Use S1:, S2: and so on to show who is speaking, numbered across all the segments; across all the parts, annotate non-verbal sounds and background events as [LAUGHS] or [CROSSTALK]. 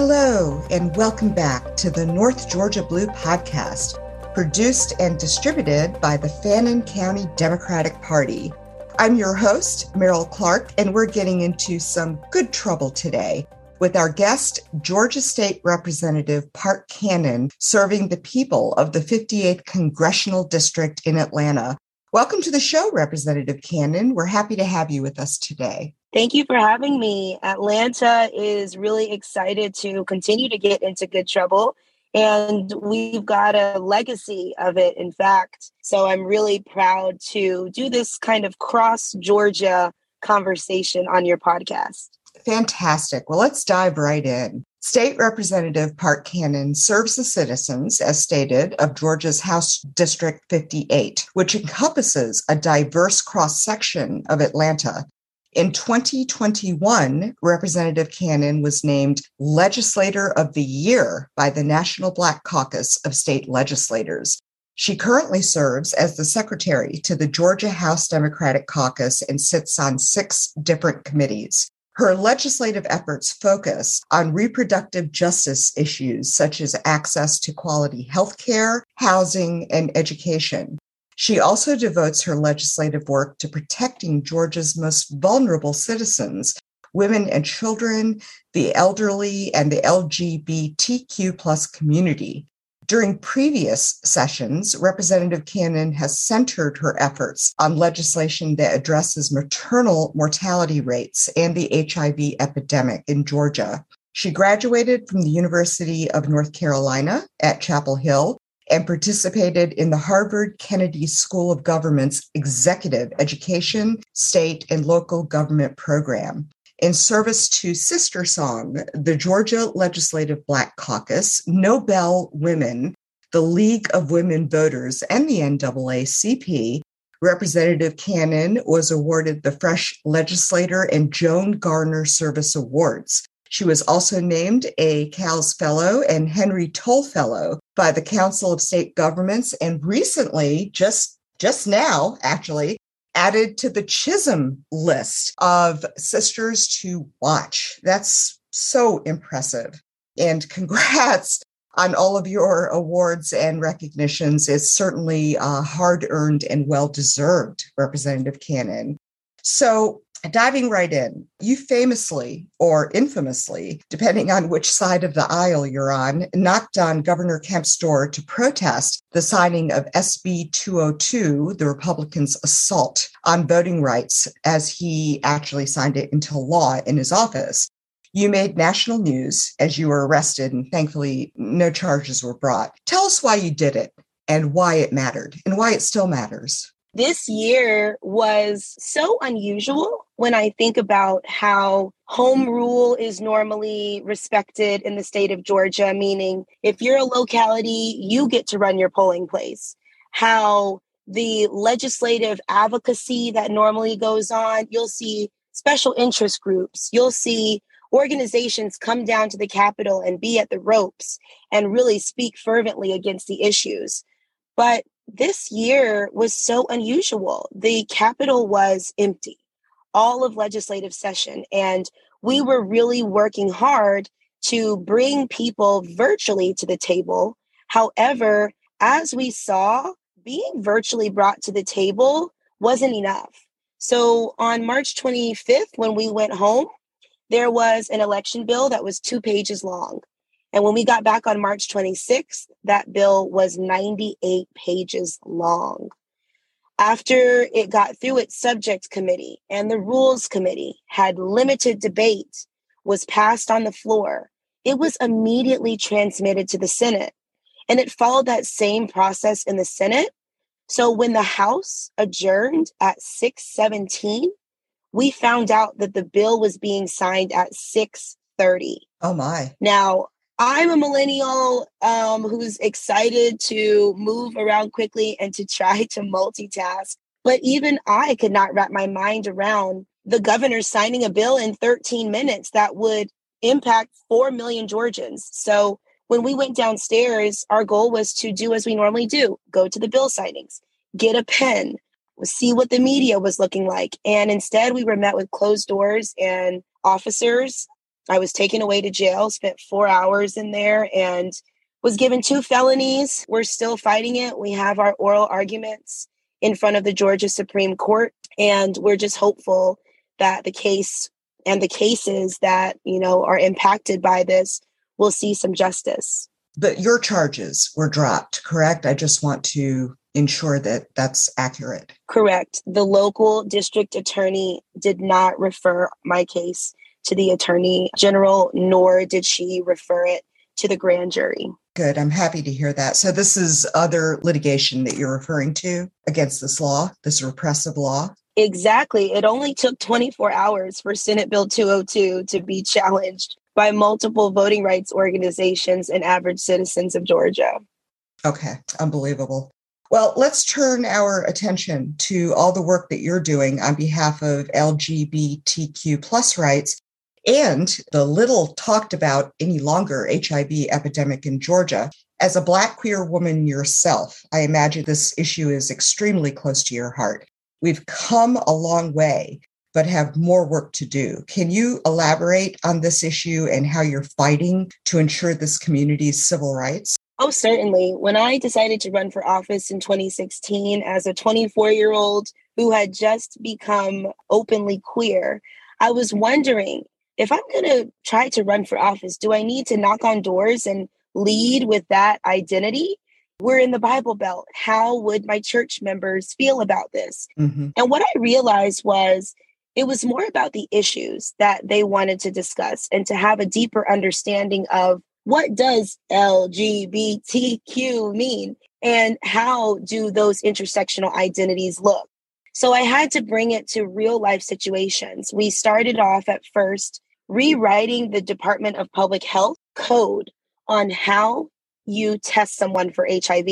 S1: Hello, and welcome back to the North Georgia Blue podcast, produced and distributed by the Fannin County Democratic Party. I'm your host, Meryl Clark, and we're getting into some good trouble today with our guest, Georgia State Representative Park Cannon, serving the people of the 58th Congressional District in Atlanta. Welcome to the show, Representative Cannon. We're happy to have you with us today.
S2: Thank you for having me. Atlanta is really excited to continue to get into good trouble. And we've got a legacy of it, in fact. So I'm really proud to do this kind of cross Georgia conversation on your podcast.
S1: Fantastic. Well, let's dive right in. State Representative Park Cannon serves the citizens, as stated, of Georgia's House District 58, which encompasses a diverse cross section of Atlanta. In 2021, Representative Cannon was named Legislator of the Year by the National Black Caucus of State Legislators. She currently serves as the secretary to the Georgia House Democratic Caucus and sits on six different committees. Her legislative efforts focus on reproductive justice issues such as access to quality health care, housing, and education. She also devotes her legislative work to protecting Georgia's most vulnerable citizens, women and children, the elderly, and the LGBTQ plus community. During previous sessions, Representative Cannon has centered her efforts on legislation that addresses maternal mortality rates and the HIV epidemic in Georgia. She graduated from the University of North Carolina at Chapel Hill and participated in the Harvard Kennedy School of Government's Executive Education, State, and Local Government Program in service to SisterSong, the Georgia Legislative Black Caucus, Nobel Women, the League of Women Voters, and the NAACP, Representative Cannon was awarded the Fresh Legislator and Joan Garner Service Awards. She was also named a CALS Fellow and Henry Toll Fellow by the Council of State Governments, and recently, just just now, actually, added to the Chisholm list of sisters to watch. That's so impressive. And congrats on all of your awards and recognitions. It's certainly uh, hard earned and well deserved, Representative Cannon. So, diving right in, you famously or infamously, depending on which side of the aisle you're on, knocked on Governor Kemp's door to protest the signing of SB 202, the Republicans' assault on voting rights, as he actually signed it into law in his office. You made national news as you were arrested, and thankfully, no charges were brought. Tell us why you did it and why it mattered and why it still matters.
S2: This year was so unusual when I think about how home rule is normally respected in the state of Georgia, meaning if you're a locality, you get to run your polling place. How the legislative advocacy that normally goes on, you'll see special interest groups, you'll see organizations come down to the Capitol and be at the ropes and really speak fervently against the issues. But this year was so unusual. The Capitol was empty all of legislative session, and we mm-hmm. were really working hard to bring people virtually to the table. However, as we saw, being virtually brought to the table wasn't enough. So on March 25th, when we went home, there was an election bill that was two pages long. And when we got back on March 26th, that bill was 98 pages long. After it got through its subject committee and the rules committee had limited debate, was passed on the floor, it was immediately transmitted to the Senate. And it followed that same process in the Senate. So when the House adjourned at 617, we found out that the bill was being signed at 630.
S1: Oh my.
S2: Now, I'm a millennial um, who's excited to move around quickly and to try to multitask. But even I could not wrap my mind around the governor signing a bill in 13 minutes that would impact 4 million Georgians. So when we went downstairs, our goal was to do as we normally do go to the bill signings, get a pen, see what the media was looking like. And instead, we were met with closed doors and officers I was taken away to jail, spent four hours in there, and was given two felonies. We're still fighting it. We have our oral arguments in front of the Georgia Supreme Court, and we're just hopeful that the case and the cases that you know are impacted by this will see some justice.
S1: But your charges were dropped, correct? I just want to ensure that that's accurate.
S2: Correct. The local district attorney did not refer my case to the attorney general, nor did she refer it to the grand jury.
S1: Good. I'm happy to hear that. So, this is other litigation that you're referring to against this law, this repressive law?
S2: Exactly. It only took 24 hours for Senate Bill 202 to be challenged by multiple voting rights organizations and average citizens of Georgia.
S1: Okay, unbelievable. Well, let's turn our attention to all the work that you're doing on behalf of LGBTQ plus rights and the little talked about any longer HIV epidemic in Georgia. As a Black queer woman yourself, I imagine this issue is extremely close to your heart. We've come a long way, but have more work to do. Can you elaborate on this issue and how you're fighting to ensure this community's civil rights?
S2: Oh, certainly. When I decided to run for office in 2016 as a 24 year old who had just become openly queer, I was wondering if I'm going to try to run for office, do I need to knock on doors and lead with that identity? We're in the Bible Belt. How would my church members feel about this? Mm-hmm. And what I realized was it was more about the issues that they wanted to discuss and to have a deeper understanding of what does LGBTQ mean and how do those intersectional identities look. So I had to bring it to real life situations. We started off at first rewriting the Department of Public Health code on how you test someone for HIV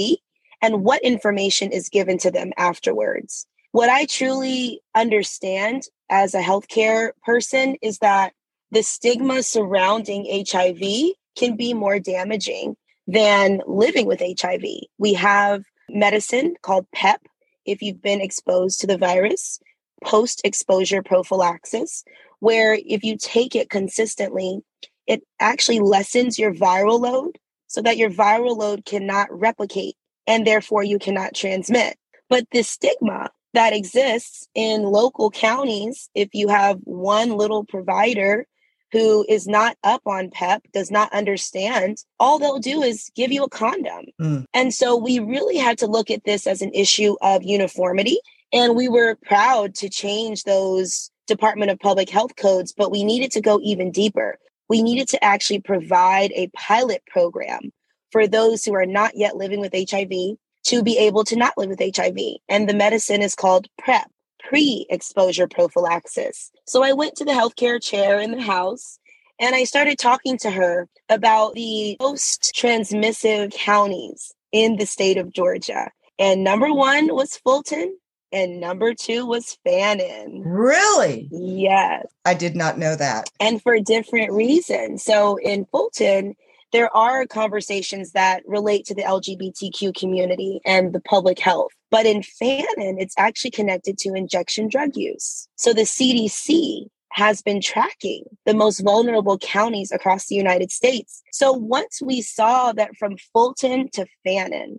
S2: and what information is given to them afterwards. What I truly understand as a healthcare person is that the stigma surrounding HIV can be more damaging than living with HIV. We have medicine called PEP if you've been exposed to the virus, post exposure prophylaxis, where if you take it consistently, it actually lessens your viral load so that your viral load cannot replicate and therefore you cannot transmit. But the stigma that exists in local counties, if you have one little provider who is not up on PEP, does not understand, all they'll do is give you a condom. Mm. And so we really had to look at this as an issue of uniformity. And we were proud to change those Department of Public Health codes, but we needed to go even deeper. We needed to actually provide a pilot program for those who are not yet living with HIV to be able to not live with HIV. And the medicine is called PrEP, pre exposure prophylaxis. So I went to the healthcare chair in the house and I started talking to her about the most transmissive counties in the state of Georgia. And number one was Fulton, and number two was Fannin.
S1: Really?
S2: Yes.
S1: I did not know that.
S2: And for different reasons. So in Fulton, there are conversations that relate to the LGBTQ community and the public health. But in Fannin, it's actually connected to injection drug use. So the CDC has been tracking the most vulnerable counties across the United States. So once we saw that from Fulton to Fannin,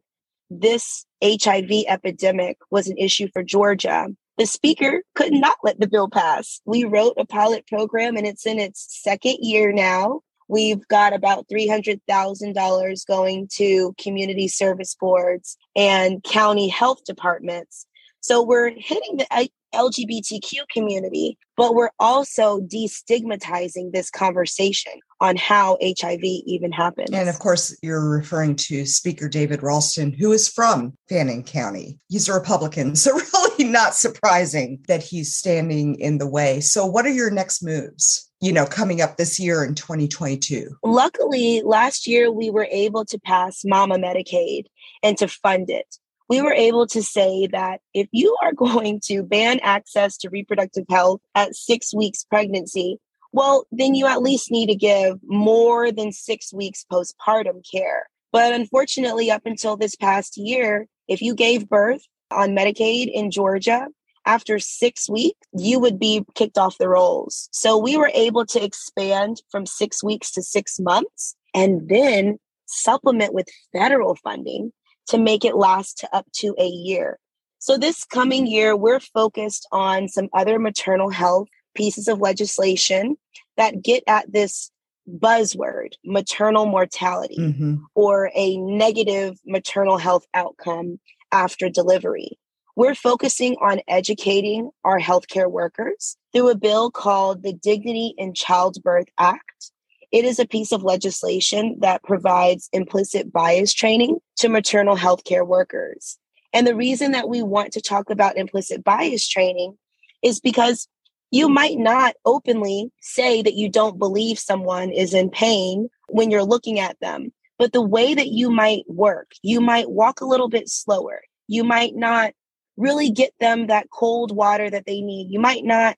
S2: this HIV epidemic was an issue for Georgia, the speaker could not let the bill pass. We wrote a pilot program and it's in its second year now. We've got about $300,000 going to community service boards and county health departments. So we're hitting the LGBTQ community, but we're also destigmatizing this conversation on how HIV even happens.
S1: And of course, you're referring to Speaker David Ralston, who is from Fannin County. He's a Republican, [LAUGHS] so really not surprising that he's standing in the way. So, what are your next moves? you know, coming up this year in 2022?
S2: Luckily, last year we were able to pass Mama Medicaid and to fund it we were able to say that if you are [LAUGHS] going to ban access to reproductive health at six weeks pregnancy, well, then you at least need to give more than six weeks postpartum care. But unfortunately, up until this past year, if you gave birth on Medicaid in Georgia after six weeks, you would be kicked off the rolls. So we were able to expand from six weeks to six months and then supplement with federal funding to make it last to up to a year. So this coming year, we're focused on some other maternal health pieces of legislation that get at this buzzword, maternal mortality, mm-hmm. or a negative maternal health outcome after delivery. We're focusing on educating our healthcare workers through a bill called the Dignity in Childbirth Act. It is a piece of legislation that provides implicit bias training to maternal healthcare workers. And the reason that we want to talk about implicit bias training is because you might not openly say that you don't believe someone is in pain when you're looking at them. But the way that you might work, you might walk a little bit slower. You might not really get them that cold water that they need. You might not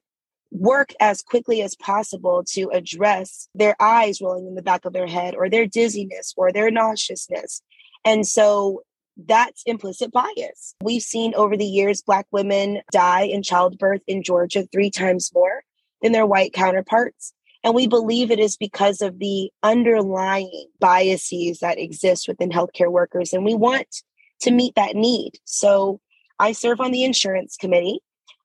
S2: work as quickly as possible to address their eyes rolling in the back of their head or their dizziness or their nauseousness. And so that's implicit bias. We've seen over the years Black women die in childbirth in Georgia three times more than their white counterparts. And we believe it is because of the underlying biases that exist within healthcare workers. And we want to meet that need. So I serve on the insurance committee,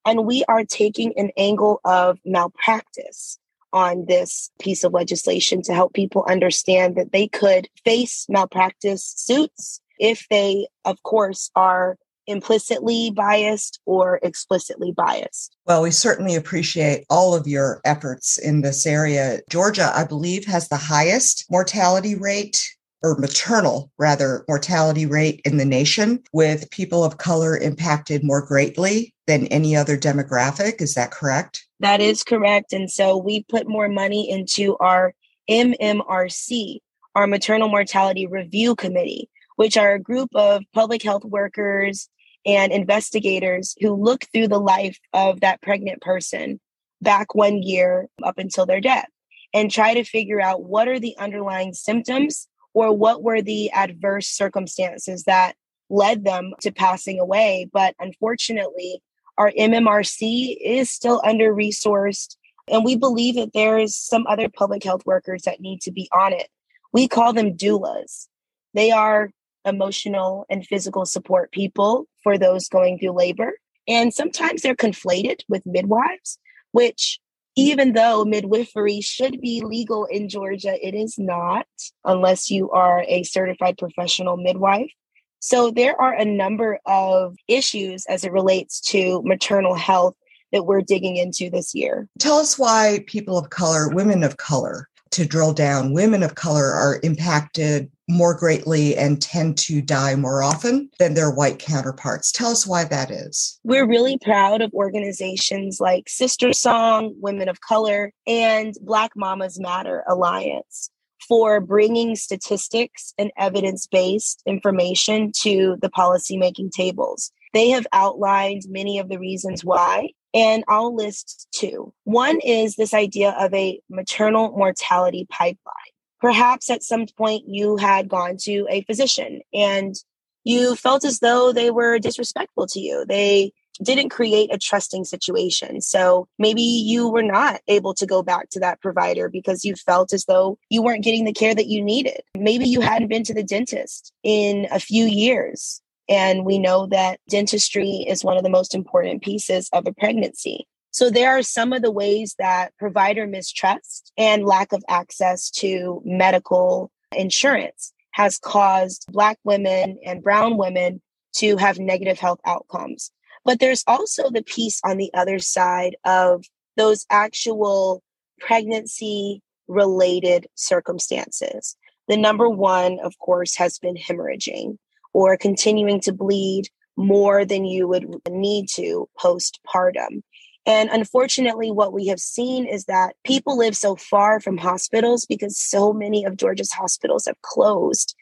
S2: and we are taking an angle of malpractice on this piece of legislation to help people understand that they could face malpractice suits if they, of course, are implicitly biased or explicitly biased.
S1: Well, we certainly appreciate all of your efforts in this area. Georgia, I believe, has the highest mortality rate or maternal rather mortality rate in the nation with people of color impacted more greatly than any other demographic. Is that correct?
S2: That is correct. And so we put more money into our mmrc our maternal mortality review committee which are a group of public health workers and investigators who look through the life of that pregnant person back one year up until their death and try to figure out what are the underlying symptoms or what were the adverse circumstances that led them to passing away. But unfortunately, our MMRC is still under resourced, and we believe that there is some other public health workers that need to be on it. We call them doulas. They are emotional and physical support people for those going through labor. And sometimes they're conflated with midwives, which even though midwifery should be legal in Georgia, it is not unless you are a certified professional midwife. So there are a number of issues as it relates to maternal health that we're digging into this year.
S1: Tell us why people of color, women of color, to drill down, women of color are impacted more greatly and tend to die more often than their white counterparts. Tell us why that is.
S2: We're really proud of organizations like SisterSong, Women of Color, and Black Mamas Matter Alliance for bringing statistics and evidence based information to the policymaking tables. They have outlined many of the reasons why, and I'll list two. One is this idea of a maternal mortality pipeline perhaps at some point you had gone to a physician and you felt as though they were disrespectful to you. They didn't create a trusting situation. So maybe you were not able to go back to that provider because you felt as though you weren't getting the care that you needed. Maybe you hadn't been to the dentist in a few years. And we know that dentistry is one of the most important pieces of a pregnancy. So there are some of the ways that provider mistrust and lack of access to medical insurance has caused Black women and Brown women to have negative health outcomes. But there's also the piece on the other side of those actual pregnancy related circumstances. The number one, of course, has been hemorrhaging or continuing to bleed more than you would need to postpartum. And unfortunately, what we have seen is that people live so far from hospitals because so many of Georgia's hospitals have closed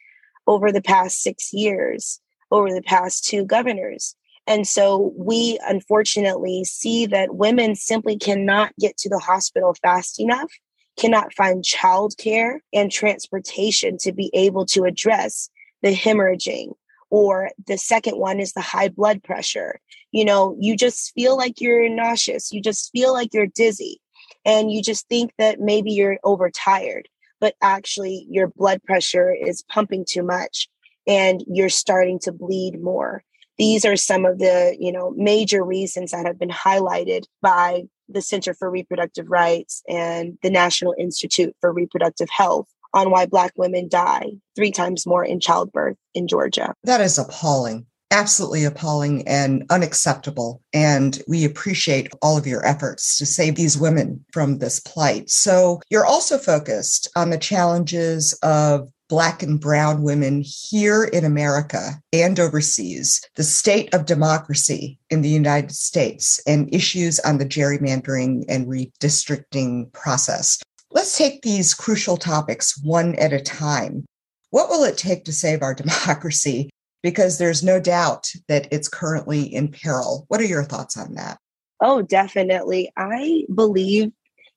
S2: over the past six years, over the past two governors. And so we unfortunately see that women simply cannot get to the hospital fast enough, cannot find childcare and transportation to be able to address the hemorrhaging Or the second one is the high blood pressure. You know, you just feel like you're nauseous. You just feel like you're dizzy. And you just think that maybe you're overtired, but actually your blood pressure is pumping too much and you're starting to bleed more. These are some of the, you know, major reasons that have been highlighted by the Center for Reproductive Rights and the National Institute for Reproductive Health on why Black women die three times more in childbirth in Georgia.
S1: That is appalling. Absolutely appalling and unacceptable. And we appreciate all of your efforts to save these women from this plight. So, you're also focused on the challenges of Black and Brown women here in America and overseas, the state of democracy in the United States, and issues on the gerrymandering and redistricting process. Let's take these crucial topics one at a time. What will it take to save our [LAUGHS] democracy? Because there's no doubt that it's currently in peril. What are your thoughts on that?
S2: Oh, definitely. I believe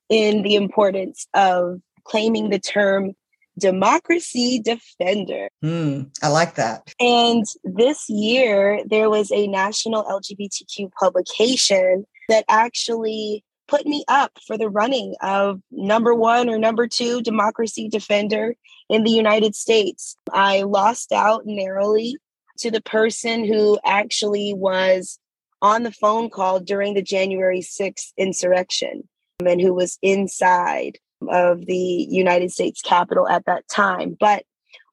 S2: in the importance of claiming the term democracy defender.
S1: Mm, I like that.
S2: And this year, there was a national LGBTQ publication that actually put me up for the running of number one or number two democracy defender in the United States. I lost out narrowly to the person who actually was on the phone call during the January 6th insurrection and who was inside of the United States Capitol at that time. But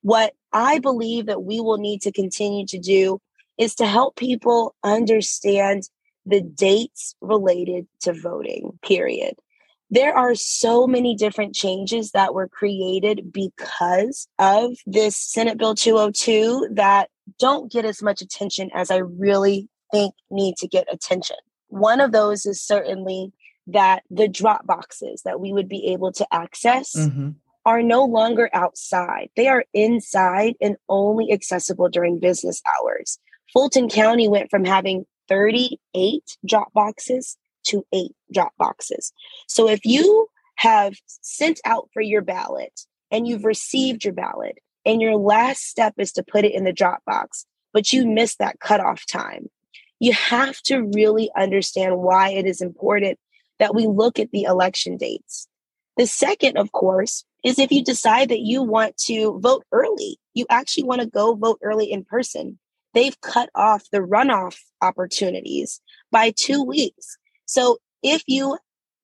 S2: what I believe that we will need to continue to do is to help people understand the dates related to voting, period. There are so many different changes that were created because of this Senate Bill 202 that don't get as much attention as I really think need to get attention. One of those is certainly that the drop boxes that we would be able to access mm-hmm. are no longer outside. They are inside and only accessible during business hours. Fulton County went from having 38 drop boxes to eight drop boxes. So if you have sent out for your ballot and you've received your ballot and your last step is to put it in the drop box, but you missed that cutoff time, you have to really understand why it is important that we look at the election dates. The second, of course, is if you decide that you want to vote early, you actually want to go vote early in person. They've cut off the runoff opportunities by two mm-hmm. weeks. So if you,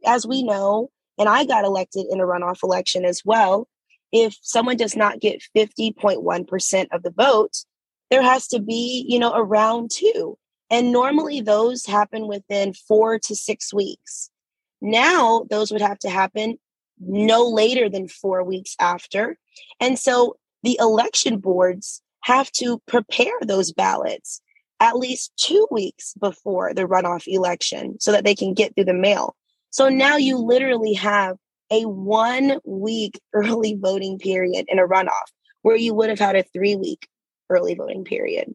S2: as we know, and I got elected in a runoff election as well, if someone does not get 50.1% of the vote, there has to be, you know, a round two. And normally those happen within four to six weeks. Now, those would have to happen no later than four weeks after. And so the election boards have to prepare those ballots at least two weeks before the runoff election so that they can get through the mail. So now you literally have a one week [LAUGHS] early voting period in a runoff where you would have had a three week early voting period.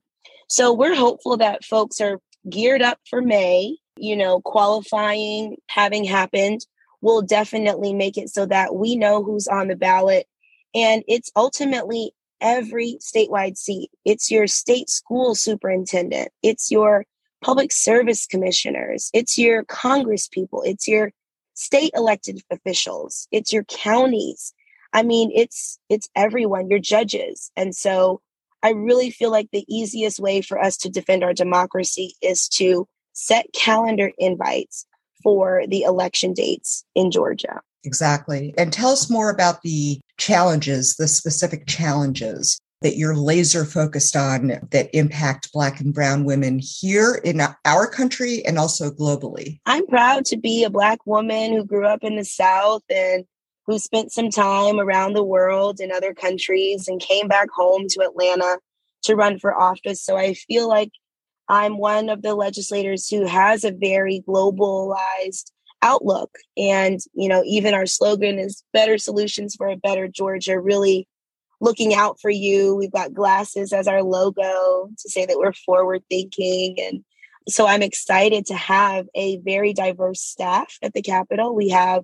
S2: So we're hopeful that folks are geared up for May you know, qualifying having happened will definitely make it so that we know who's on the ballot. And it's ultimately every statewide seat. It's your state school superintendent. It's your public service commissioners. It's your Congress people. It's your state elected officials. It's your counties. I mean, it's it's everyone, your judges. And so I really feel like the easiest way for us to defend our democracy is to set calendar invites for the election dates in Georgia.
S1: Exactly. And tell us more about the challenges, the specific challenges that you're laser focused on that impact Black and Brown women here in our country and also globally.
S2: I'm proud to be a Black woman who grew up in the South and who spent some time around the world in other countries and came back home to Atlanta to run for office. So I feel like I'm one of the legislators who has a very globalized outlook. And, you know, even our slogan is better solutions for a better Georgia, really looking out for you. We've got glasses as our logo to say that we're forward thinking. And so I'm excited to have a very diverse staff at the Capitol. We have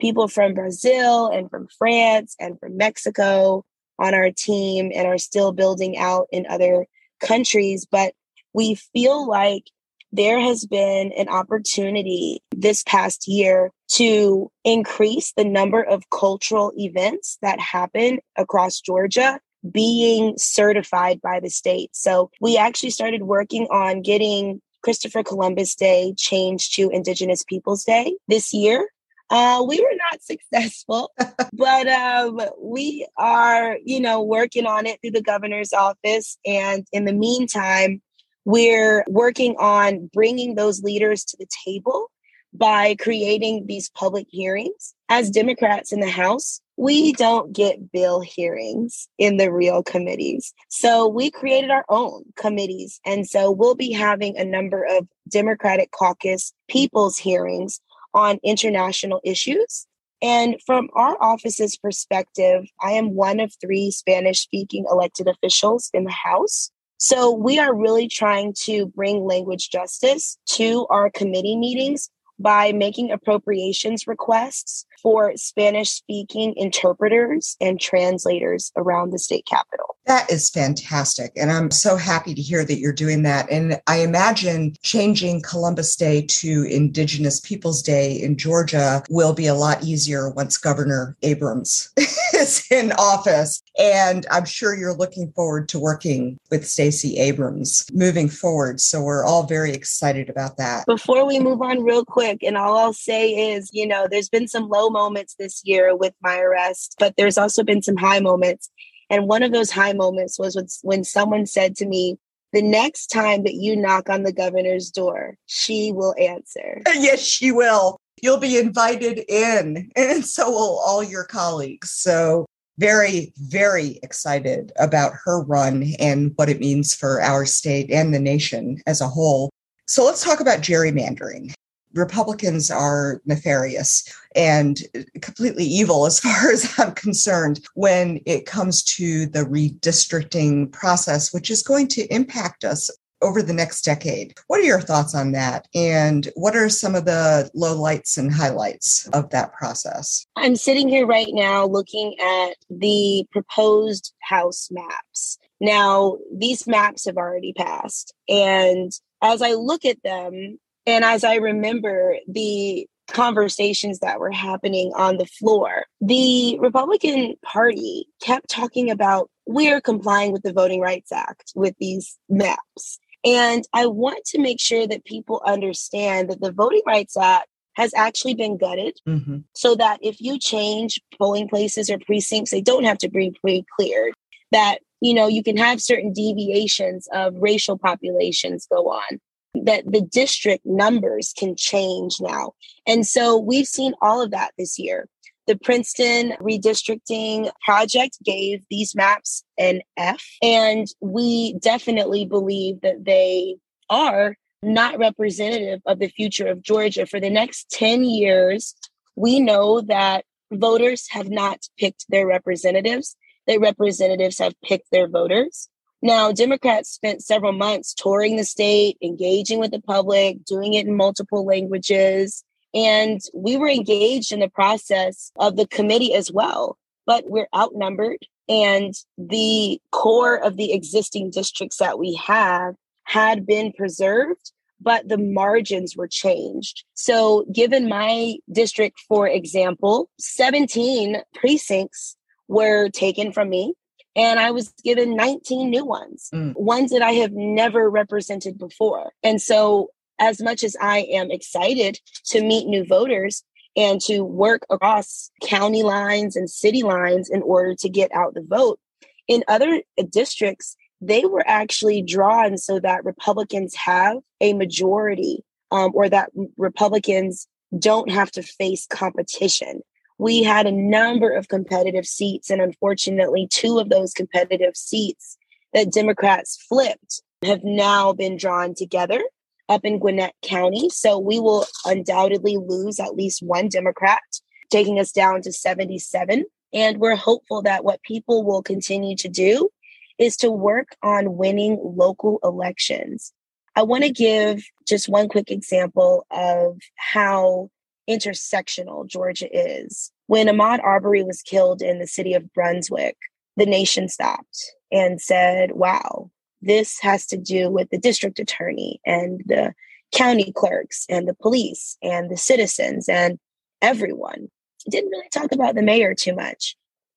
S2: people from Brazil and from France and from Mexico on our team and are still building out in other countries, but we feel like there has been an opportunity this past year to increase the number of cultural events that happen across Georgia being certified by the state. So we actually started working on getting Christopher Columbus Day changed to Indigenous Peoples Day this year. Uh, we were not [LAUGHS] successful, but um, we are, you know, working on it through the governor's office. And in the meantime, we're working on bringing those leaders to the table by creating these public hearings. As Democrats in the House, we don't get bill hearings in the real committees. So we created our own committees. And so we'll be having a number of Democratic caucus people's hearings on international issues. And from our office's perspective, I am one of three Spanish speaking elected officials in the House. So we are really trying to bring language justice to our committee meetings by making appropriations requests for Spanish speaking interpreters and translators around the state capital.
S1: That is fantastic. And I'm so happy to hear that you're doing that. And I imagine changing Columbus Day to Indigenous Peoples Day in Georgia will be a lot easier once Governor Abrams [LAUGHS] is in office. And I'm sure you're looking forward to working with Stacey Abrams moving forward. So we're all very excited about that.
S2: Before we move on, real quick, and all I'll say is, you know, there's been some low moments this year with my arrest, but there's also been some high moments. And one of those high moments was when, someone said to me, the next time that you knock on the governor's door, she will answer. [LAUGHS]
S1: Yes, she will. You'll be invited in, [LAUGHS] and so will all your colleagues. So, very, very excited about her run and what it means for our state and the nation as a whole. So, let's talk about gerrymandering. Republicans are nefarious and completely evil as [LAUGHS] far as I'm concerned when it comes to the redistricting process, which is going to impact us over the next decade. What are your thoughts on that? And what are some of the lowlights and highlights of that process?
S2: I'm sitting here right now looking at the proposed House maps. Now, these maps have already passed. And as I look at them, and as I remember the conversations that were happening on the floor, the Republican Party kept talking about we're complying with the Voting Rights Act with these maps. And I want to make sure that people understand that the Voting Rights Act has actually been gutted mm-hmm. so that if you change polling places or precincts, they don't have to be pre-cleared. That, you know, you can have certain deviations of racial populations go on that the district numbers can change now. And so we've seen all of that this year. The Princeton redistricting project gave these maps an F, and we definitely believe that they are not representative of the future of Georgia. For the next 10 years, we know that voters have not picked their representatives, their representatives have picked their voters. Now, Democrats spent several months touring the state, engaging with the public, doing it in multiple languages. And we were engaged in the process of the committee as well, but we're outnumbered. And the core of the existing districts that we have had been preserved, but the margins were changed. So, given my district, for example, 17 precincts were taken from me and I was given 19 new ones, mm. ones that I have never represented before. And so, as much as I am excited to meet new voters and to work across county lines and city lines in order to get out the vote, in other districts, they were actually drawn so that Republicans have a majority um, or that Republicans don't have to face competition we had a number of competitive seats. And unfortunately, two of those competitive seats that Democrats flipped have now been drawn together up in Gwinnett County. So we will undoubtedly lose at least one Democrat, taking us down to 77. And we're hopeful that what people will continue to do is to work on winning local elections. I want to give just one quick example of how intersectional Georgia is. When Ahmaud Arbery was killed in the city of Brunswick, the nation stopped and said, wow, this has to do with the district attorney and the county clerks and the police and the citizens and everyone. Didn't really talk about the mayor too much.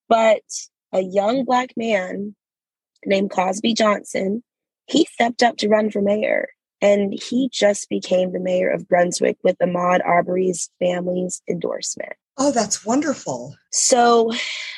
S2: But a young black man named Cosby Johnson, he stepped up to run for mayor. And he just became the mayor of Brunswick with Ahmaud Arbery's family's endorsement.
S1: Oh, that's wonderful.
S2: So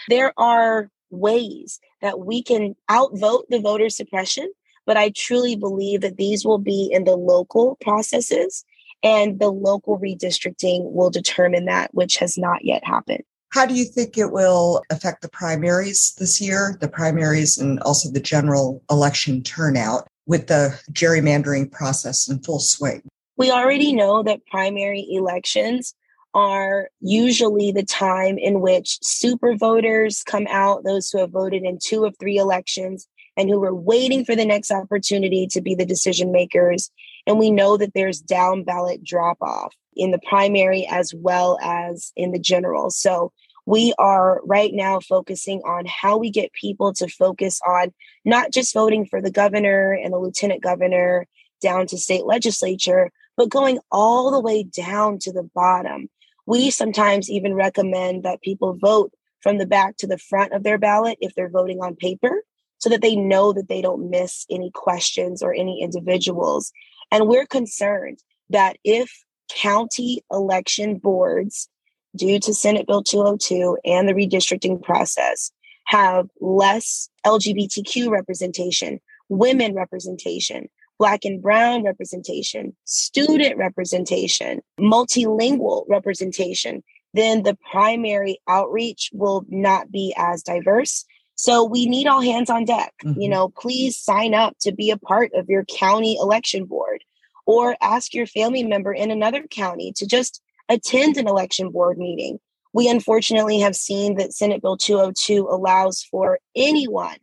S2: there are ways that we can outvote the voter suppression, but I truly believe that these will be in the local processes and the local redistricting will determine that, which has not yet happened.
S1: How do you think it will affect the primaries this year, the primaries and also the general election turnout with the gerrymandering process in full swing?
S2: We already know that primary elections are usually the time in which super voters come out, those who have voted in two of three elections and who were waiting for the next opportunity to be the decision makers. And we know that there's down ballot drop off in the primary as well as in the general. So we are right now focusing on how we get people to focus on not just voting for the governor and the lieutenant governor down to state legislature, but going all the way down to the bottom. We sometimes even recommend that people vote from the back to the front of their ballot if they're voting on paper so that they know that they don't miss any questions or any individuals. And we're concerned that if county election boards due to Senate Bill 202 and the redistricting process, have less LGBTQ representation, women representation, Black and Brown representation, student representation, multilingual representation, then the primary outreach will not be as diverse. So we need all hands on deck. Mm-hmm. You know, please sign up to be a part of your county election board or ask your family member in another county to just attend an election board meeting. We unfortunately have seen that Senate Bill 202 allows for anyone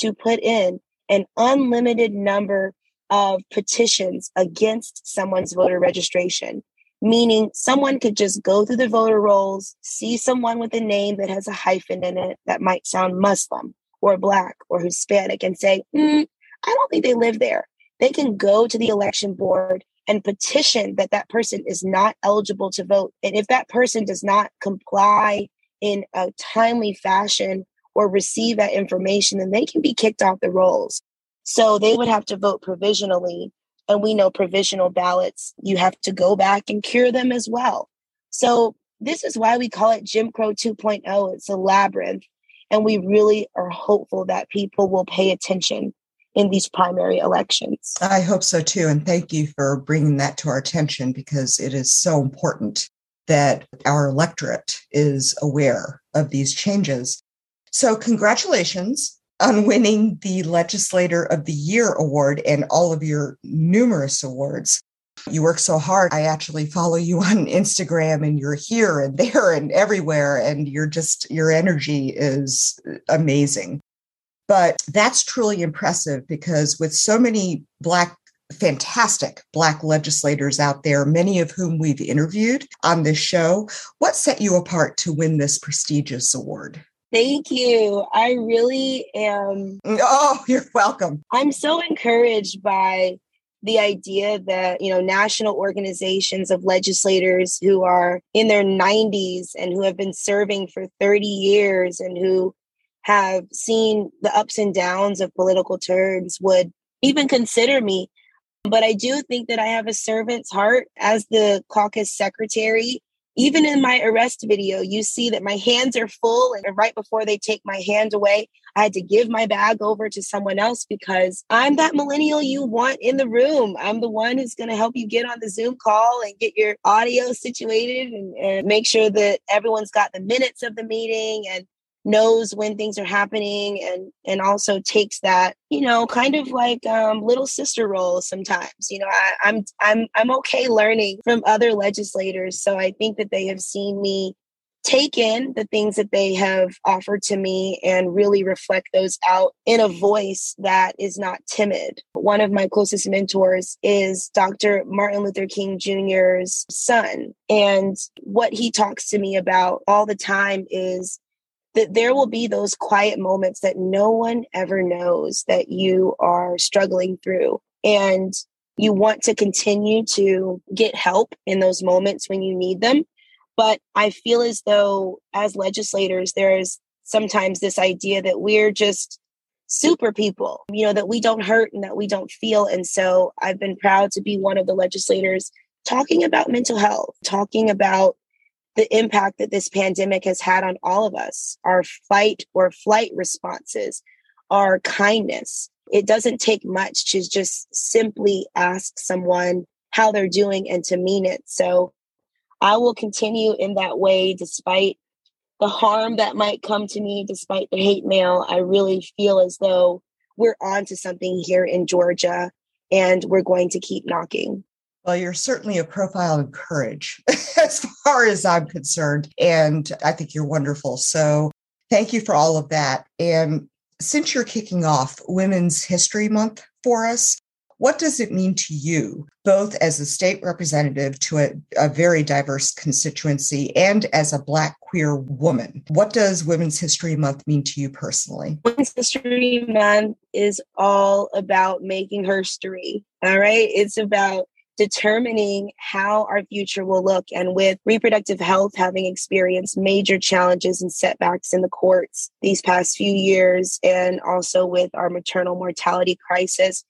S2: to put in an unlimited number of petitions against someone's voter registration, meaning someone could just go through the voter rolls, see someone with a name that has a hyphen in it that might sound Muslim or Black or Hispanic and say, mm, I don't think they live there. They can go to the election board and petition that that person is not eligible to vote. And if that person does not comply in a timely fashion or receive that information, then they can be kicked off the rolls. So they would have to vote provisionally. And we know provisional ballots, you have to go back and cure them as well. So this is why we call it Jim Crow 2.0. It's a labyrinth. And we really are hopeful that people will pay attention in these primary elections.
S1: I hope so too. And thank you for bringing that to our attention because it is so important that our electorate is aware of these changes. So, congratulations on winning the Legislator of the Year award and all of your numerous awards. You work so hard. I actually follow you on [LAUGHS] Instagram and you're here and there and everywhere. And you're just, your energy is amazing. But that's truly impressive because with so many Black fantastic Black legislators out there, many of whom we've interviewed on this show. What set you apart to win this prestigious award?
S2: Thank you. I really am.
S1: Oh, you're welcome.
S2: I'm so encouraged by the idea that, you know, national organizations of legislators who are in their 90s and who have been serving for 30 years and who have seen the ups and downs of political terms would even consider me. But I do think that I have a servant's heart as the caucus secretary. Even in my arrest video, you see that my hands are full. And right before they take my hand away, I had to give my bag over to someone else because I'm that millennial you want in the room. I'm the one who's going to help you get on the Zoom call and get your audio situated and, and make sure that everyone's got the minutes of the meeting and knows when things are happening and and also takes that you know kind of like um, little sister role sometimes you know I, i'm i'm i'm okay learning from other legislators so i think that they have seen me take in the things that they have offered to me and really reflect those out in a voice that is not timid. One of my closest mentors is Dr. Martin Luther King Jr.'s son. And what he talks to me about all the time is that there will be those quiet moments that no one ever knows that you are struggling through. And you want to continue to get help in those moments when you need them. But I feel as though, as legislators, there is sometimes this idea that we're just super people, you know, that we don't hurt and that we don't feel. And so I've been proud to be one of the legislators talking about mental health, talking about the impact that this pandemic has had on all of us, our fight or flight responses, our kindness. It doesn't take much to just simply ask someone how they're doing and to mean it. So I will continue in that way despite the harm that might come to me, despite the hate mail. I really feel as though we're on to something here in Georgia and we're going to keep knocking.
S1: Well, you're certainly a profile in courage [LAUGHS] as far as I'm concerned. And I think you're wonderful. So thank you for all of that. And since you're kicking off Women's History Month for us, what does it mean to you, both as a state representative to a, a, very diverse constituency and as a Black queer woman? What does Women's History Month mean to you personally?
S2: Women's History Month is all about making history. All right. It's about determining how our future will look. And with reproductive health having experienced major challenges and setbacks in the courts these past few years, and also with our maternal mortality crisis,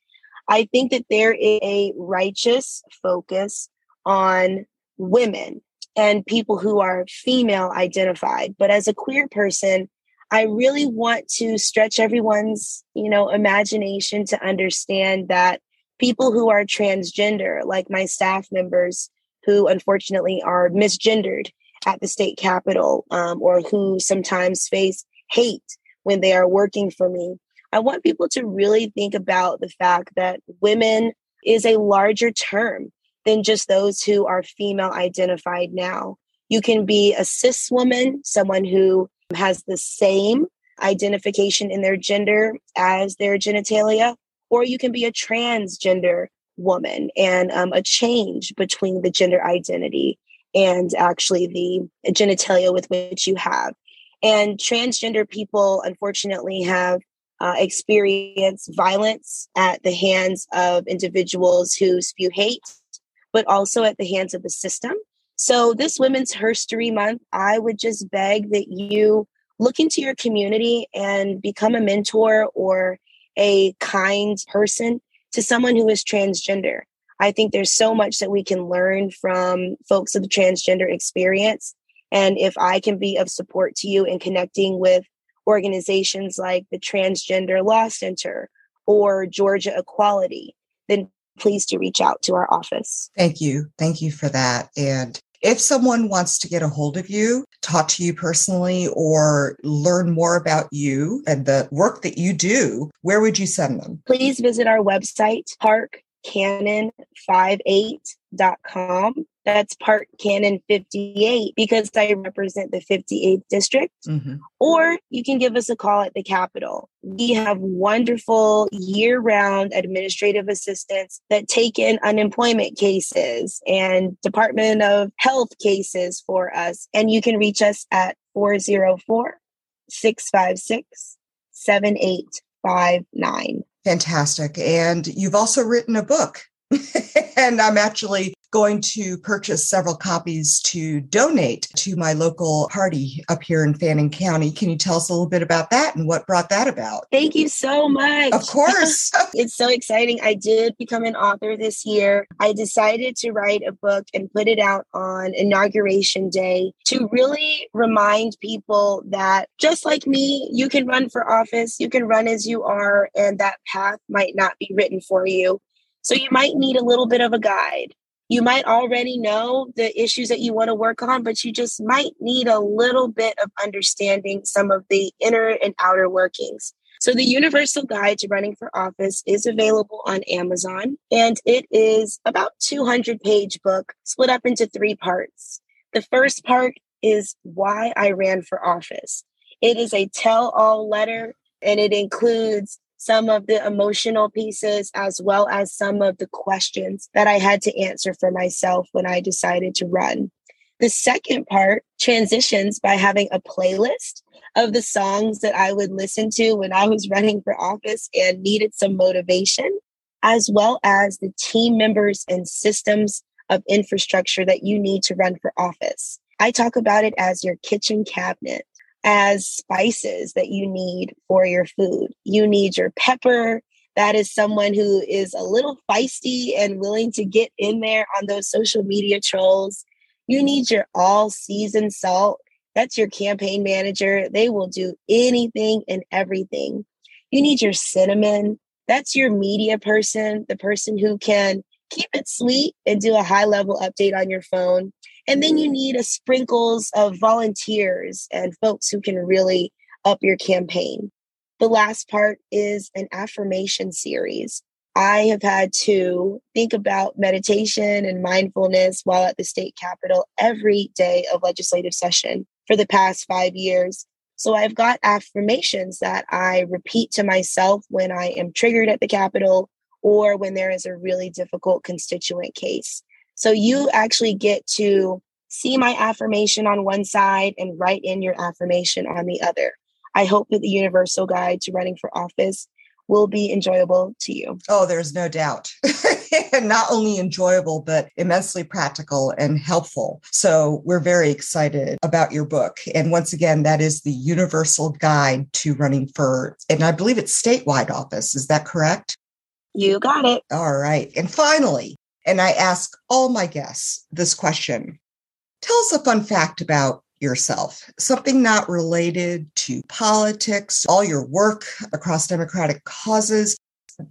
S2: I think that there is a righteous focus on women and people who are female identified. But as a queer person, I really want to stretch everyone's, you know, imagination to understand that people who are transgender, like my staff members who unfortunately are misgendered at the state capitol um, or who sometimes face hate when they are working for me, I want people to really think about the fact that women is a larger term than just those who are female identified now. You can be a cis woman, someone who has the same identification in their gender as their genitalia, or you can be a transgender woman and um, a change between the gender identity and actually the genitalia with which you have. And transgender people, unfortunately, have uh, experience violence at the hands of individuals who spew hate, but also at the hands of the system. So, this Women's History Month, I would just beg that you look into your community and become a mentor or a kind person to someone who is transgender. I think there's so much that we can learn from folks of the transgender experience. And if I can be of support to you in connecting with organizations like the Transgender Law Center or Georgia Equality, then please do reach out to our office.
S1: Thank you. Thank you for that. And if someone wants to get a hold of you, talk to you personally, or learn more about you and the work that you do, where would you send them?
S2: Please visit our website, parkcannon58.com. That's park cannon 58 because I represent the 58th district. Mm-hmm. Or you can give us a call at the Capitol. We have wonderful year round administrative assistants that take in unemployment cases and Department of Health cases for us. And you can reach us at 404 656 7859.
S1: Fantastic. And you've also written a book. [LAUGHS] and I'm actually going to purchase several copies to donate to my local party up here in Fannin County. Can you tell us a little bit about that and what brought that about?
S2: Thank you so much.
S1: Of course. [LAUGHS] [LAUGHS]
S2: it's so exciting. I did become an author this year. I decided to write a book and put it out on inauguration day to really remind people that just like me, you can run for office, you can run as you are, and that path might not be written for you. So you might need a little bit of a guide you might already know the issues that you want to work on, but you just might need a little bit of understanding some of the inner and outer workings. So, the Universal Guide to Running for Office is available on Amazon, and it is about 200 page book split up into three parts. The first part is why I ran for office. It is a tell all letter, and it includes some of the emotional pieces as well as some of the questions that I had to answer for myself when I decided to run. The second part transitions by having a playlist of the songs that I would listen to when I was running for office and needed some motivation, as well as the team members and systems of infrastructure that you need to run for office. I talk about it as your kitchen cabinet, as spices that you need for your food. You need your pepper. That is someone who is a little feisty and willing to get in there on those social media trolls. You need your all season salt. That's your campaign manager. They will do anything and everything. You need your cinnamon. That's your media person, the person who can keep it sweet and do a high level update on your phone. And then you need a sprinkles of volunteers and folks who can really up your campaign. The last part is an affirmation series. I have had to think about meditation and mindfulness while at the state capitol every day of legislative session for the past five years. So I've got affirmations that I repeat to myself when I am triggered at the Capitol or when there is a really difficult constituent case. So you actually get to see my affirmation on one side and write in your affirmation on the other. I hope that the universal guide to running for office will be enjoyable to you.
S1: Oh, there's no doubt. [LAUGHS] not only enjoyable, but immensely practical and helpful. So we're very excited about your book. And once again, that is the universal guide to running for, and I believe it's statewide office. Is that correct?
S2: You got it.
S1: All right. And finally, and I ask all my guests this question Tell us a fun fact about yourself, something not related to politics, all your work across Democratic causes.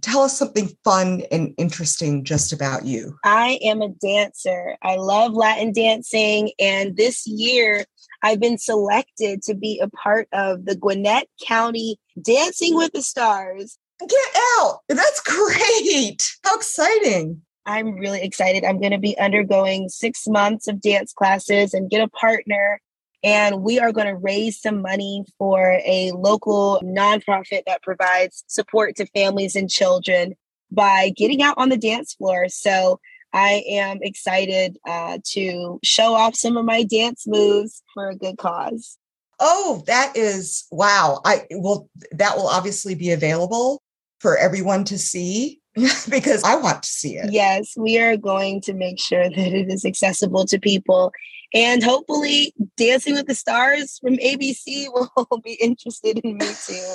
S1: Tell us something fun and interesting just about you.
S2: I am a dancer. I love Latin dancing. And this year, I've been selected to be a part of the Gwinnett County Dancing with the Stars.
S1: Get out. That's [LAUGHS] great. How exciting.
S2: I'm really excited. I'm going to be undergoing six months of dance classes and get a partner and we are going to raise some money for a local nonprofit that provides support to families and children by getting out on the dance floor. So I am excited uh, to show off some of my dance moves for a good cause.
S1: Oh, that is wow. I will that will obviously be available for everyone to see [LAUGHS] because I want to see it.
S2: Yes, we are going to make sure that it is accessible to people. And hopefully, Dancing with the Stars from ABC [LAUGHS] will be interested in me too.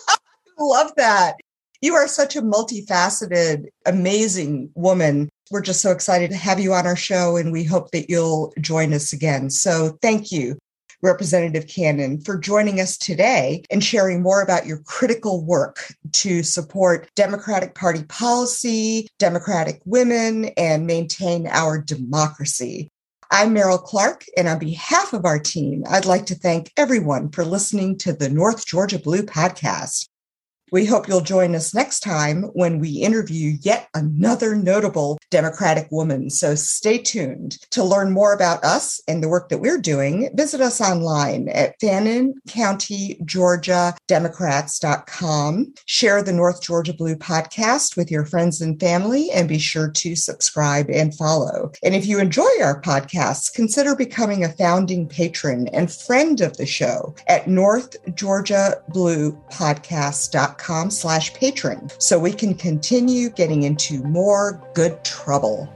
S2: [LAUGHS]
S1: Love that. You are such a multifaceted, amazing woman. We're just so excited to have you on our show, and we hope that you'll join us again. So, thank you Representative Cannon, for joining us today and sharing more about your critical work to support Democratic Party policy, Democratic women, and maintain our democracy. I'm Meryl Clark, and on behalf of our team, I'd like to thank everyone for listening to the North Georgia Blue podcast. We hope you'll join us next time when we interview yet another notable Democratic woman. So stay tuned. To learn more about us and the work that we're doing, visit us online at Fannin County, Georgia Democrats.com. Share the North Georgia Blue podcast with your friends and family and be sure to subscribe and follow. And if you enjoy our podcasts, consider becoming a founding patron and friend of the show at North Georgia Blue Podcast.com com slash patron so we can continue getting into more good trouble.